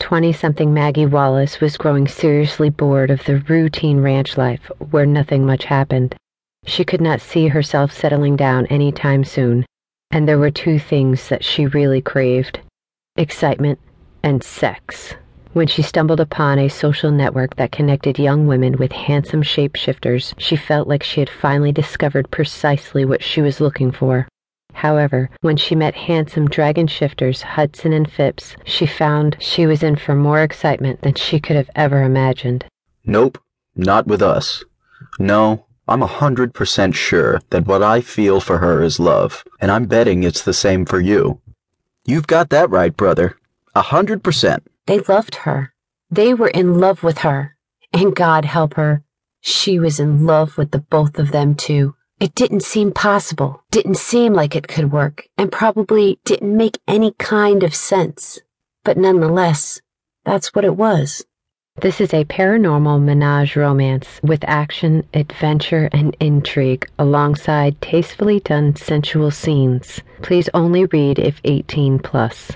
20 something Maggie Wallace was growing seriously bored of the routine ranch life where nothing much happened. She could not see herself settling down any time soon, and there were two things that she really craved excitement and sex. When she stumbled upon a social network that connected young women with handsome shapeshifters, she felt like she had finally discovered precisely what she was looking for. However, when she met handsome dragon shifters Hudson and Phipps, she found she was in for more excitement than she could have ever imagined. Nope, not with us. No, I'm a hundred percent sure that what I feel for her is love, and I'm betting it's the same for you. You've got that right, brother. A hundred percent. They loved her. They were in love with her. And God help her, she was in love with the both of them too. It didn't seem possible, didn't seem like it could work, and probably didn't make any kind of sense. But nonetheless, that's what it was. This is a paranormal menage romance with action, adventure, and intrigue alongside tastefully done sensual scenes. Please only read if 18 plus.